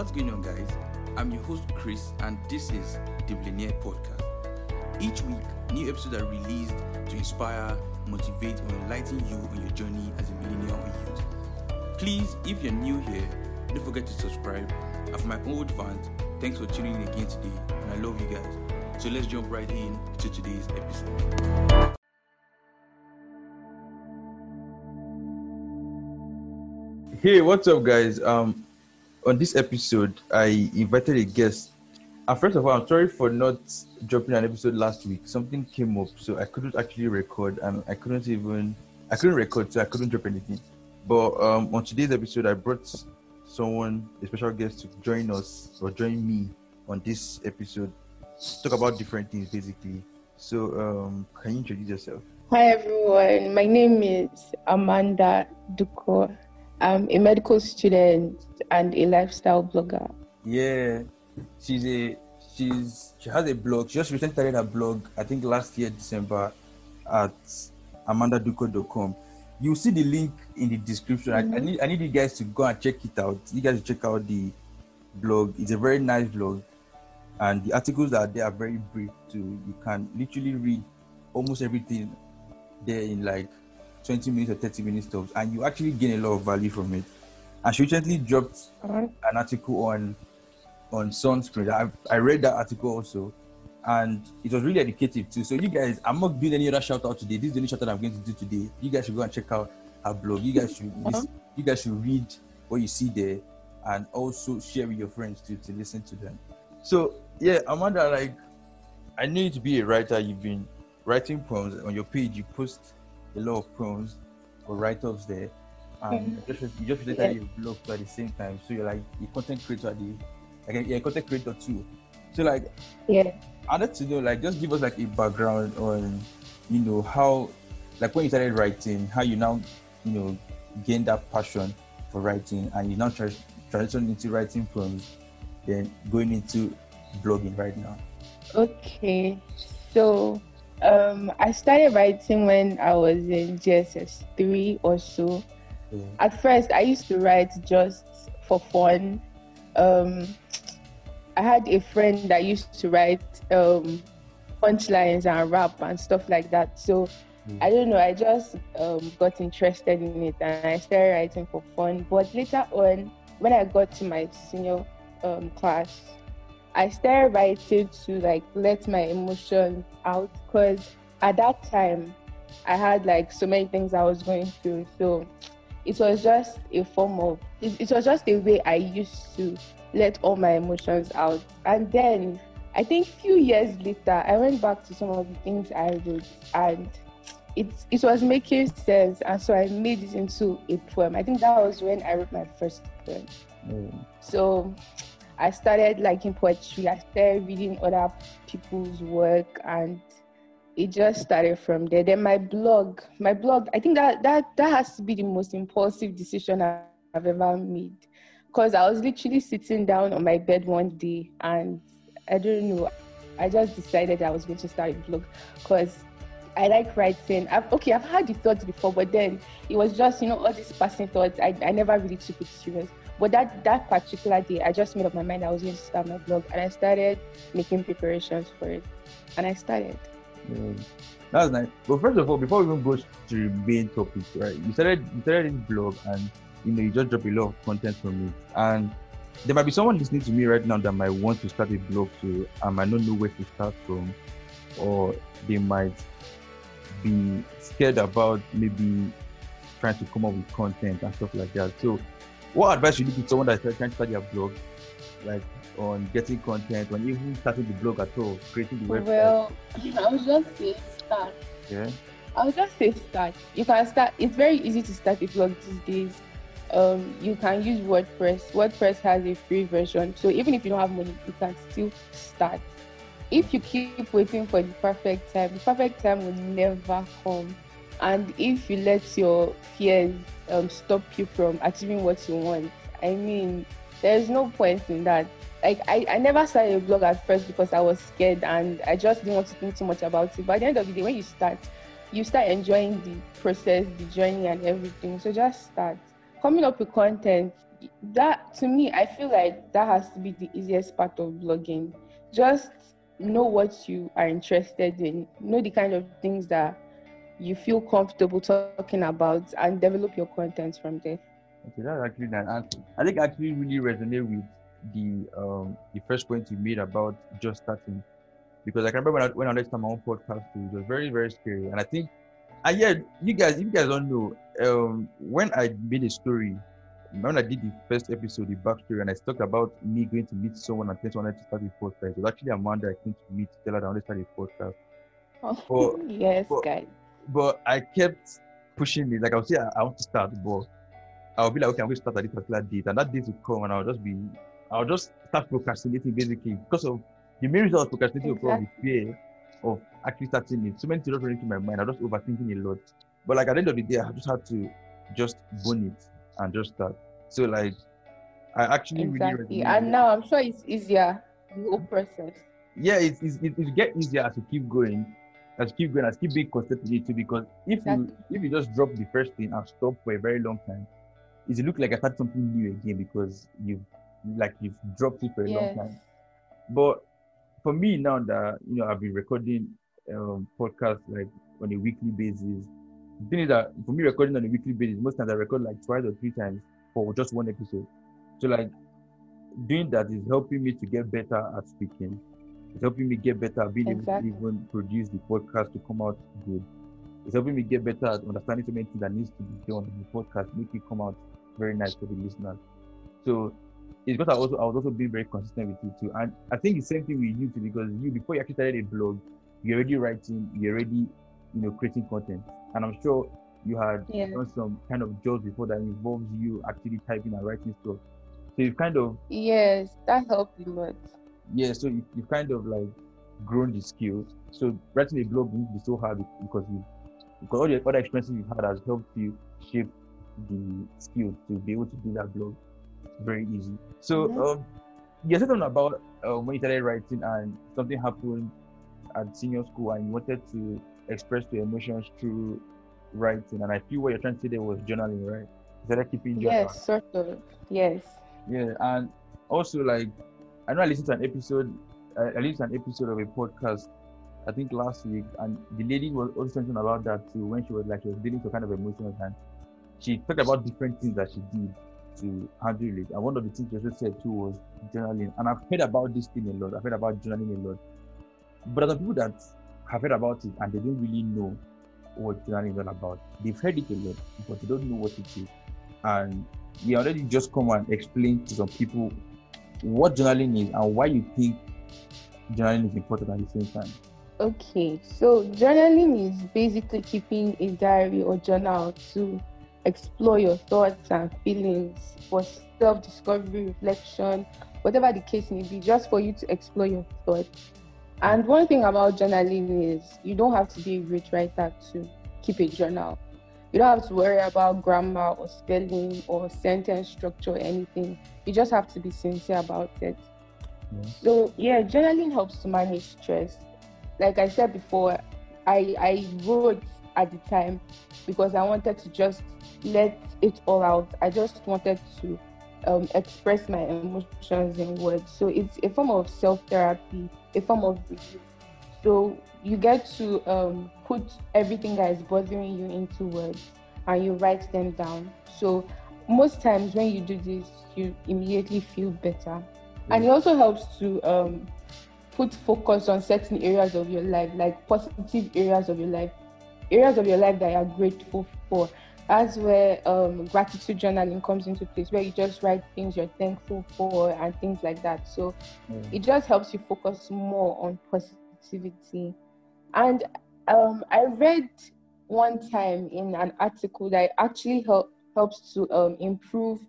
what's going on, guys? I'm your host, Chris, and this is the Millenaire Podcast. Each week, new episodes are released to inspire, motivate, or enlighten you on your journey as a millennial youth. Please, if you're new here, don't forget to subscribe. And for my old fans, thanks for tuning in again today, and I love you guys. So let's jump right in to today's episode. Hey, what's up, guys? Um, on this episode, I invited a guest. And first of all, I'm sorry for not dropping an episode last week. Something came up, so I couldn't actually record, and I couldn't even I couldn't record, so I couldn't drop anything. But um, on today's episode, I brought someone, a special guest, to join us or join me on this episode. Talk about different things, basically. So, um, can you introduce yourself? Hi everyone, my name is Amanda Dukor. I'm a medical student and a lifestyle blogger. Yeah, she's a she's she has a blog. She just recently started a blog. I think last year December at amandadukor.com. You see the link in the description. I, I mm-hmm. need I need you guys to go and check it out. You guys check out the blog. It's a very nice blog, and the articles that are there are very brief too. You can literally read almost everything there in like 20 minutes or 30 minutes tops, and you actually gain a lot of value from it. And she recently dropped Alright. an article on on sunscreen. I I read that article also, and it was really educative too. So you guys, I'm not doing any other shout out today. This is the only shout out I'm going to do today. You guys should go and check out her blog. You guys should lis- uh-huh. you guys should read what you see there, and also share with your friends too to listen to them. So yeah, Amanda, like I knew you to be a writer. You've been writing poems on your page. You post a lot of poems or write-ups there. And mm-hmm. you just you just presented your blog at the same time. So you're like a content creator at the like you're a content creator too. So like Yeah. I'd like to know, like, just give us like a background on, you know, how, like, when you started writing, how you now, you know, gained that passion for writing, and you now tra- transitioned into writing poems, then going into blogging right now. Okay. So um I started writing when I was in GSS three or so. Yeah. At first I used to write just for fun. Um I had a friend that used to write um punchlines and rap and stuff like that. So Mm. I don't know, I just um, got interested in it and I started writing for fun. But later on, when I got to my senior um, class, I started writing to like let my emotions out because at that time I had like so many things I was going through. So it was just a form of it, it was just a way I used to let all my emotions out. And then I think a few years later I went back to some of the things I wrote and it it was making sense and so I made it into a poem. I think that was when I wrote my first poem. Mm. So I started liking poetry. I started reading other people's work and it just started from there. Then my blog, my blog, I think that that that has to be the most impulsive decision I've ever made. Cause I was literally sitting down on my bed one day and I don't know, I just decided I was going to start a blog because I like writing. I've, okay, I've had the thoughts before, but then it was just, you know, all these passing thoughts. I, I never really took it serious. But that, that particular day, I just made up my mind I was going to start my blog and I started making preparations for it. And I started. Yeah. That's nice. But first of all, before we even go to the main topic, right? You started you started this blog and you know you just drop a lot of content from it. And there might be someone listening to me right now that might want to start a blog too and might not know where to start from, or they might be scared about maybe trying to come up with content and stuff like that. So what advice would you give to someone that's trying to start their blog? Like on getting content, on even starting the blog at all, creating the website. Well, I was just say start. yeah. I would just say start. You can start. It's very easy to start a blog these days. Um, you can use WordPress. WordPress has a free version, so even if you don't have money, you can still start. If you keep waiting for the perfect time, the perfect time will never come. And if you let your fears um, stop you from achieving what you want, I mean, there's no point in that. Like I, I never started a blog at first because I was scared and I just didn't want to think too much about it. But at the end of the day, when you start, you start enjoying the process, the journey, and everything. So just start coming up with content. that to me, I feel like that has to be the easiest part of blogging. Just know what you are interested in, know the kind of things that you feel comfortable talking about, and develop your content from there. Okay, that's actually nice. And I think I actually really resonate with the um the first point you made about just starting, because I can remember when I when I started my own podcast, it was very very scary, and I think, and yeah, you guys, if you guys don't know, um, when I made a story when I did the first episode, the backstory, and I talked about me going to meet someone and I wanted to start a podcast, it was actually a Amanda I came to meet to tell her that I wanted to start a podcast. Oh, yes, but, guys. But I kept pushing it. Like I would say, I, I want to start, but I'll be like, okay, I'm going to start at this particular date, and that date will come, and I'll just be, I'll just start procrastinating basically because of the main reason I was procrastinating exactly. was fear of actually starting it. So many things running through my mind. I was just overthinking a lot. But like at the end of the day, I just had to just bone it and just start. So like, I actually exactly. really and now I'm sure it's easier the whole process. Yeah, it's, it's it, it get easier as you keep going, as you keep going, as you keep being consistent with it too. Because if you if you just drop the first thing and stop for a very long time, it look like I start something new again because you've like you've dropped it for a yes. long time. But for me now that you know I've been recording um, podcasts like on a weekly basis, the thing is that for me recording on a weekly basis, most times I record like twice or three times for just one episode. So like doing that is helping me to get better at speaking. It's helping me get better at being exactly. able to even produce the podcast to come out good. It's helping me get better at understanding so many things that needs to be done in the podcast, make it come out very nice for the listeners. So it's because I also I was also being very consistent with you too. And I think the same thing with you too, because you before you actually started a blog, you're already writing, you're already, you know, creating content. And I'm sure you had yeah. done some kind of jobs before that involves you actually typing and writing stuff. So you've kind of Yes, that helped a lot. Yeah, so you, you've kind of like grown the skills. So writing a blog won't be so hard because you because all the other experiences you've had has helped you shape the skills to be able to do that blog very easy. So mm-hmm. um, you said something about uh, when you started writing and something happened at senior school and you wanted to express your emotions through writing. And I feel what you're trying to say there was journaling, right? Instead of keeping journal. Yes, sort of. Yes. Yeah, and also like I know I listened to an episode. I listened to an episode of a podcast. I think last week, and the lady was also talking about that too when she was like she was dealing with kind of emotional and she talked about different things that she did to handle it. And one of the things she also said too was journaling. And I've heard about this thing a lot. I've heard about journaling a lot. But other people that have heard about it and they don't really know what journaling is all about. They've heard it a lot, but they don't know what it is. And we already just come and explain to some people what journaling is and why you think journaling is important at the same time. Okay, so journaling is basically keeping a diary or journal to explore your thoughts and feelings for self discovery, reflection, whatever the case may be, just for you to explore your thoughts. And one thing about journaling is you don't have to be a great writer to keep a journal. You don't have to worry about grammar or spelling or sentence structure or anything. You just have to be sincere about it. Yeah. So yeah, journaling helps to manage stress. Like I said before, I I wrote at the time because I wanted to just let it all out. I just wanted to um, express my emotions in words. So it's a form of self therapy, a form of relief. So you get to um, put everything that is bothering you into words and you write them down. So most times when you do this, you immediately feel better. And it also helps to um, put focus on certain areas of your life, like positive areas of your life, areas of your life that you are grateful for that's where um, gratitude journaling comes into place, where you just write things you're thankful for and things like that. So mm. it just helps you focus more on positivity. And um, I read one time in an article that actually help, helps to um, improve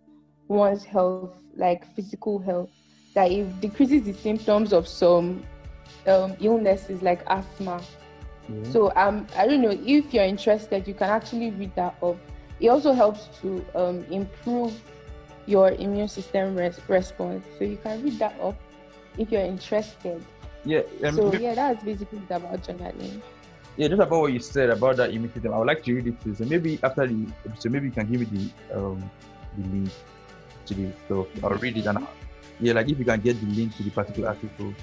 one's health, like physical health, that it decreases the symptoms of some um, illnesses like asthma. So um, I don't know if you're interested, you can actually read that up it also helps to um, improve your immune system res- response. So you can read that up if you're interested. Yeah. Um, so yeah, that's basically about journaling. Yeah, just about what you said about that system. I would like to read it too. So maybe after the episode, maybe you can give me the um the link to the stuff. I'll read it and I, yeah, like if you can get the link to the particular article,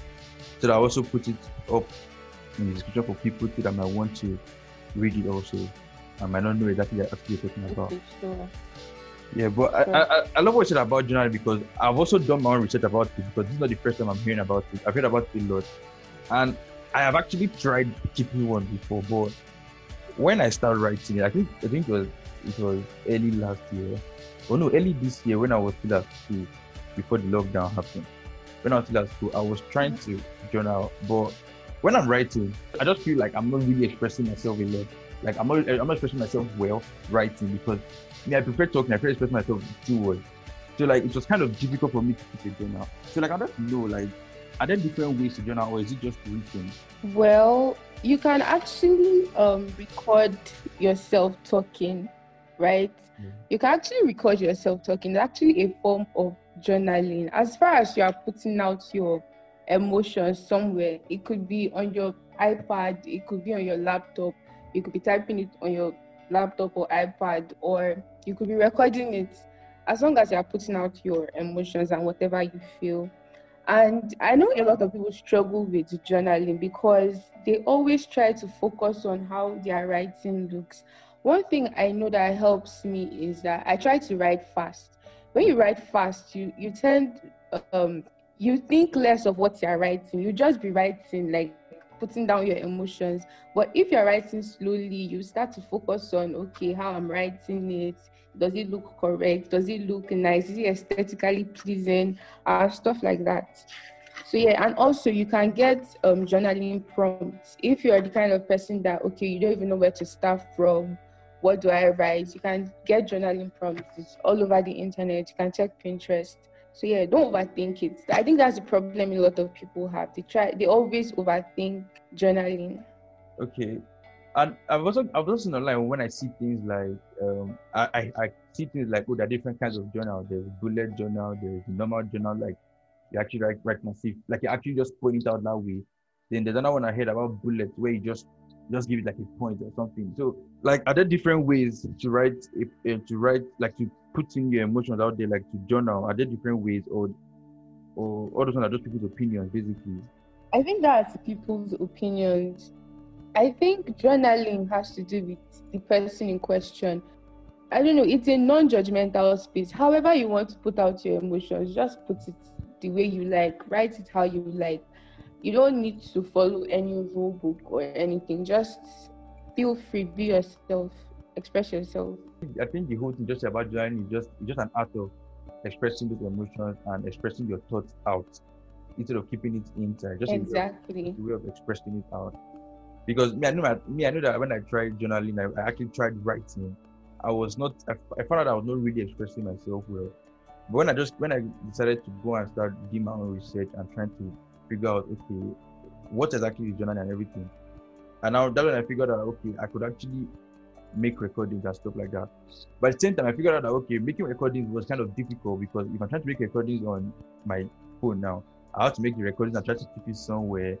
so that I also put it up in the description for people too that might want to read it also. I might not know exactly what you're talking about. Okay, sure. Yeah, but I, I, I love what you said about journaling because I've also done my own research about it because this is not the first time I'm hearing about it. I've heard about it a lot. And I have actually tried keeping one before, but when I started writing it, I think I think it was it was early last year. Oh no, early this year when I was still at school before the lockdown happened. When I was still at school, I was trying mm-hmm. to journal, but when I'm writing, I just feel like I'm not really expressing myself a lot. Like I'm not I'm not expressing myself well writing because me, I prefer talking, I prefer expressing myself through words. So like it was kind of difficult for me to keep a journal. So like I don't know, like are there different ways to journal or is it just written? Well, you can actually um, record yourself talking, right? Yeah. You can actually record yourself talking. It's actually a form of journaling. As far as you are putting out your emotions somewhere, it could be on your iPad, it could be on your laptop, you could be typing it on your laptop or iPad, or you could be recording it. As long as you are putting out your emotions and whatever you feel, and I know a lot of people struggle with journaling because they always try to focus on how their writing looks. One thing I know that helps me is that I try to write fast. When you write fast, you you tend um you think less of what you're writing. You just be writing like putting down your emotions. But if you're writing slowly, you start to focus on okay, how I'm writing it. Does it look correct? Does it look nice? Is it aesthetically pleasing? Uh, stuff like that. So yeah, and also you can get um, journaling prompts if you're the kind of person that okay, you don't even know where to start from. What do I write? You can get journaling prompts it's all over the internet. You can check Pinterest. So yeah, don't overthink it. I think that's the problem a lot of people have. They try, they always overthink journaling. Okay. And I've also I've also online when I see things like um I, I, I see things like oh there are different kinds of journal. There's bullet journal, there's normal journal, like you actually write write massive, like you actually just point it out that way. Then there's another one I heard about bullets where you just just give it like a point or something. So like are there different ways to write a, uh, to write like to put in your emotions out there like to journal? Are there different ways or or all those ones are just people's opinions basically? I think that's people's opinions. I think journaling has to do with the person in question. I don't know, it's a non judgmental space. However, you want to put out your emotions, just put it the way you like, write it how you like. You don't need to follow any rule book or anything. Just feel free, be yourself, express yourself. I think the whole thing just about journaling is just it's just an art of expressing those emotions and expressing your thoughts out instead of keeping it inside. Just a way of- Exactly. a way of expressing it out. Because me, I know, me, I know that when I tried journaling, I, I actually tried writing. I was not. I, I found out I was not really expressing myself well. But when I just when I decided to go and start doing my own research and trying to figure out okay, what exactly is journaling and everything, and now that when I figured out okay, I could actually make recordings and stuff like that. But at the same time, I figured out that okay, making recordings was kind of difficult because if I'm trying to make recordings on my phone now, I have to make the recordings and try to keep it somewhere.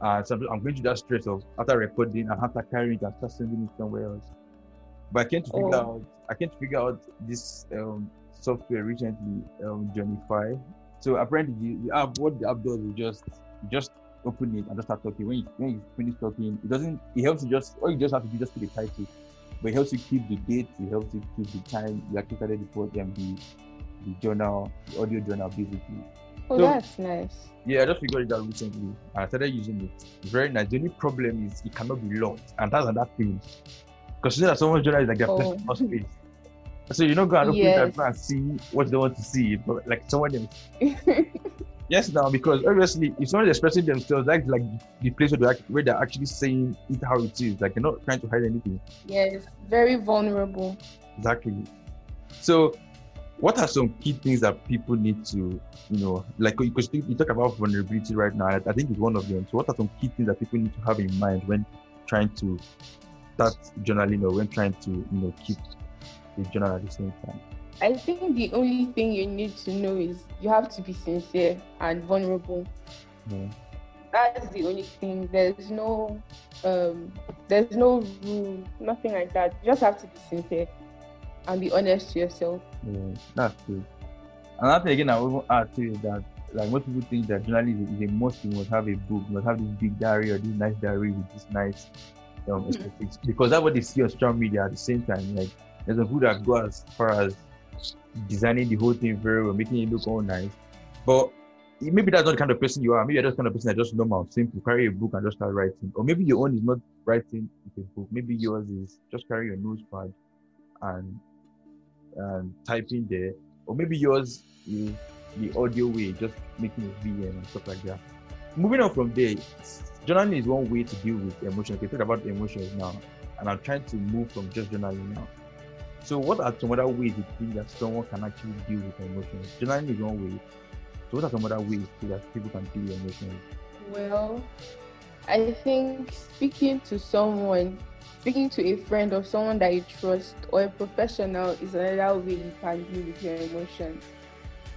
And so I'm going through that stress of after recording, I have to carry it and start sending it somewhere else. But I came to figure Oh. out, I came to figure out this um, software recently, um, Journify. So apparently, the, app, what the app does is just just open it and just start talking. When you when you finish talking, it doesn't. It helps you just. All you just have to do just put the title, but it helps you keep the date. It helps you keep the time you actually started the program, the the journal, the audio journal, basically. Oh, So- that's nice. Yeah, I just figured it out recently I started using it. It's very nice. The only problem is it cannot be locked, and that's another thing. Because you know that someone's journal is like their Oh. personal space. So you're not going to Yes. that and see what they want to see, but like someone else. Yes, now because obviously if someone is expressing themselves, that's like the place where they're, where they're actually saying it how it is. Like they're not trying to hide anything. yes, very vulnerable. Exactly. So, what are some key things that people need to, you know, like because you you talk about vulnerability right now, I I think it's one of them. So, what are some key things that people need to have in mind when trying to start journaling or when trying to, you know, keep the journal at the same time? I think the only thing you need to know is you have to be sincere and vulnerable. Yeah. That's the only thing. There's no um there's no rule, nothing like that. You just have to be sincere and be honest to yourself. Yeah, that's true. Another thing again, I will add to is that like most people think that journalism is a must. You must have a book, you must have this big diary or this nice diary with this nice um, Hmm. because that's what they see on social media at the same time. Like there's some people that go as far as designing the whole thing very well, making it look all nice. But maybe that's not the kind of person you are. Maybe you're just kind of person that just normal, simple, carry a book and just start writing. Or maybe your own is not writing with a book. Maybe yours is just carry your notepad and and typing there. Or maybe yours is the audio way, just making a VM and stuff like that. Moving on from there, journaling is one way to deal with emotions. We talk about emotions now, and I'm trying to move from just journaling now. So, what are some other ways you think that someone can actually deal with emotions? Journaling is one way. So, what are some other ways that people can deal with emotions? Well, I think speaking to someone, speaking to a friend or someone that you trust or a professional is another way you can deal with your emotions.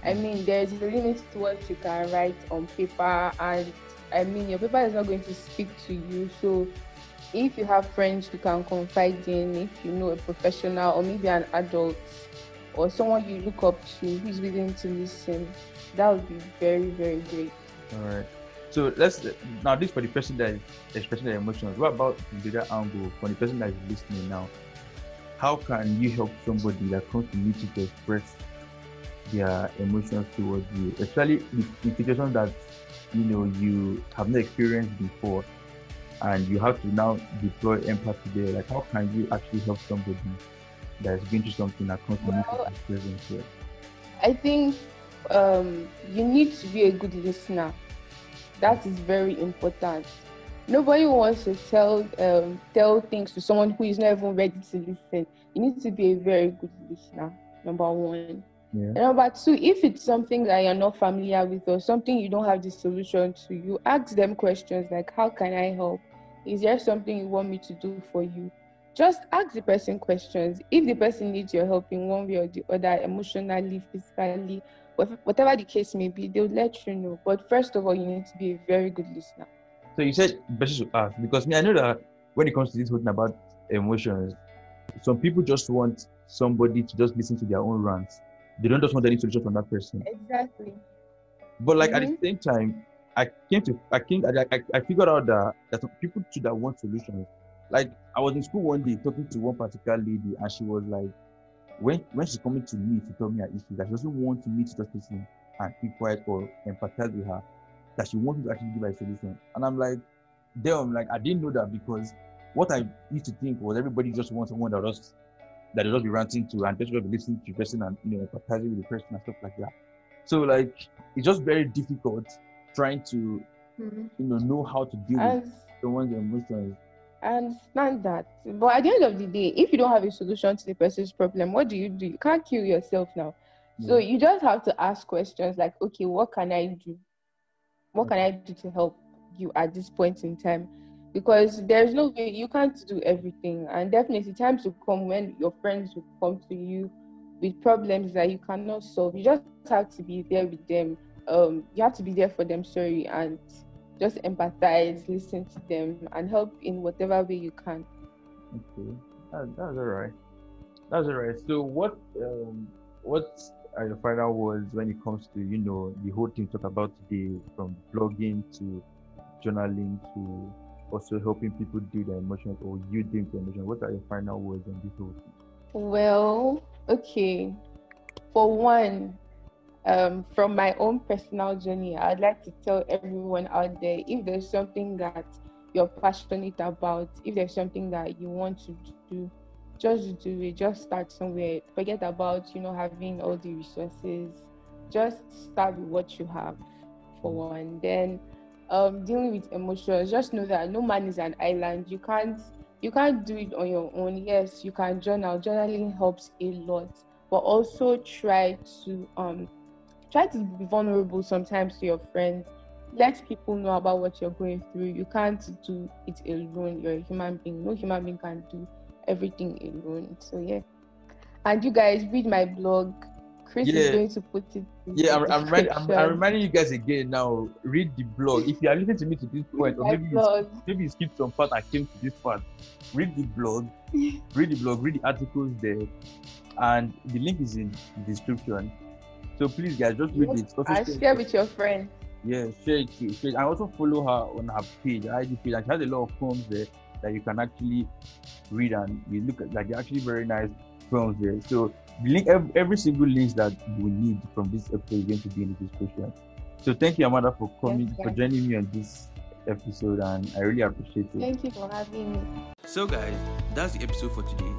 I hmm. mean, there's a limit to what you can write on paper, and I mean, your paper is not going to speak to you. So, if you have friends you can confide in, if you know a professional or maybe an adult or someone you look up to who's willing to listen, that would be very, very great. All right. So let's now this for the person that is expressing their emotions. What about the other angle for the person that is listening now? How can you help somebody that comes to you to express their emotions towards you, especially in situations that you know you have not experienced before, and you have to now deploy empathy there? Like, how can you actually help somebody that is going through something that comes to meet you Well, to express themselves? I think um, you need to be a good listener. That is very important. Nobody wants to tell um, tell things to someone who is not even ready to listen. You need to be a very good listener. Number one. Yeah. Number two, if it's something that you're not familiar with or something you don't have the solution to, you ask them questions like, "How can I help? Is there something you want me to do for you?" Just ask the person questions. If the person needs your help in one way or the other, emotionally, physically, whatever the case may be, they'll let you know. But first of all, you need to be a very good listener. So you said better to ask because me, I know that when it comes to this whole thing about emotions, some people just want somebody to just listen to their own rants. They don't just want any solution from that person. Exactly. But like at the Mhm. same time, I came to I came I, I, figured out that that people too that want solutions. Like I was in school one day talking to one particular lady, and she was like, when when she's coming to me to tell me her issue, that she doesn't want me to just listen and keep quiet or empathize with her, that she wants me to actually give her a solution. And I'm like, damn, like I didn't know that because what I used to think was everybody just wants someone that just that they just be ranting to and just be listening to the person and you know empathizing with the person and stuff like that. So like it's just very difficult trying to mm-hmm. you know know how to deal with As someone's emotions. I understand that. But at the end of the day, if you don't have a solution to the person's problem, what do you do? You can't kill yourself now. So you just have to ask questions like, okay, what can I do? What can I do to help you at this point in time? Because there's no way you can't do everything. And definitely times will come when your friends will come to you with problems that you cannot solve. You just have to be there with them. Um, you have to be there for them, sorry, and just empathize, listen to them, and help in whatever way you can. Okay, that, that's all right. That's all right. So, what um, what are your final words when it comes to you know the whole thing talk about today, from blogging to journaling to also helping people deal their emotions or you deal with emotions? What are your final words on this whole thing? Well, okay. For one, um, from my own personal journey, I'd like to tell everyone out there if there's something that you're passionate about, if there's something that you want to do, just do it. Just start somewhere. Forget about, you know, having all the resources. Just start with what you have for one. Then um dealing with emotions, just know that no man is an island. You can't you can't do it on your own. Yes, you can journal. Journaling helps a lot, but also try to um try to be vulnerable sometimes to your friends. Let people know about what you're going through. You can't do it alone. You're a human being. No human being can do everything alone. So yeah. And you guys read my blog. Chris Yeah. is going to put it. in Yeah, the I'm, I'm, I'm, I'm reminding you guys again now. Read the blog. If you are listening to me to this point, or maybe you, maybe you skipped some part, I came to this part. Read the blog. read the blog. Read the articles there, and the link is in the description. So please, guys, just read it. Also And share- share with your friends. Yeah, share it. Share it. I also follow her on her page, her IG page, and she has a lot of poems there that you can actually read and you look at. Like they're actually very nice poems there. So the link, every, every single link that you will need from this episode is going to be in the description. So thank you, Amanda, for coming Yes, for joining me on this episode, and I really appreciate it. Thank you for having me. So, guys, that's the episode for today.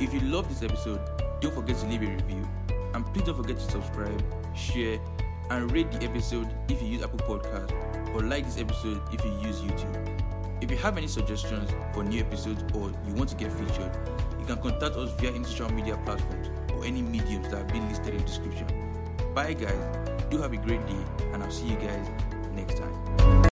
If you love this episode, don't forget to leave a review. And please don't forget to subscribe, share, and rate the episode if you use Apple Podcast, or like this episode if you use YouTube. If you have any suggestions for new episodes or you want to get featured, you can contact us via any social media platforms or any mediums that have been listed in the description. Bye, guys. Do have a great day, and I'll see you guys next time.